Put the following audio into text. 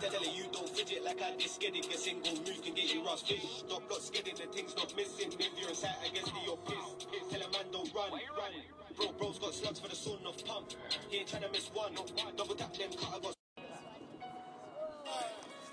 Telling you don't fidget like I did skidding. A single move can get you rusty. Stop not skidding, the thing's not missing. If you're sat against me, you're pissed. Tell a man don't run, run. Bro, bro's got slugs for the son of pump. He ain't trying to miss one. Double tap them cut, I got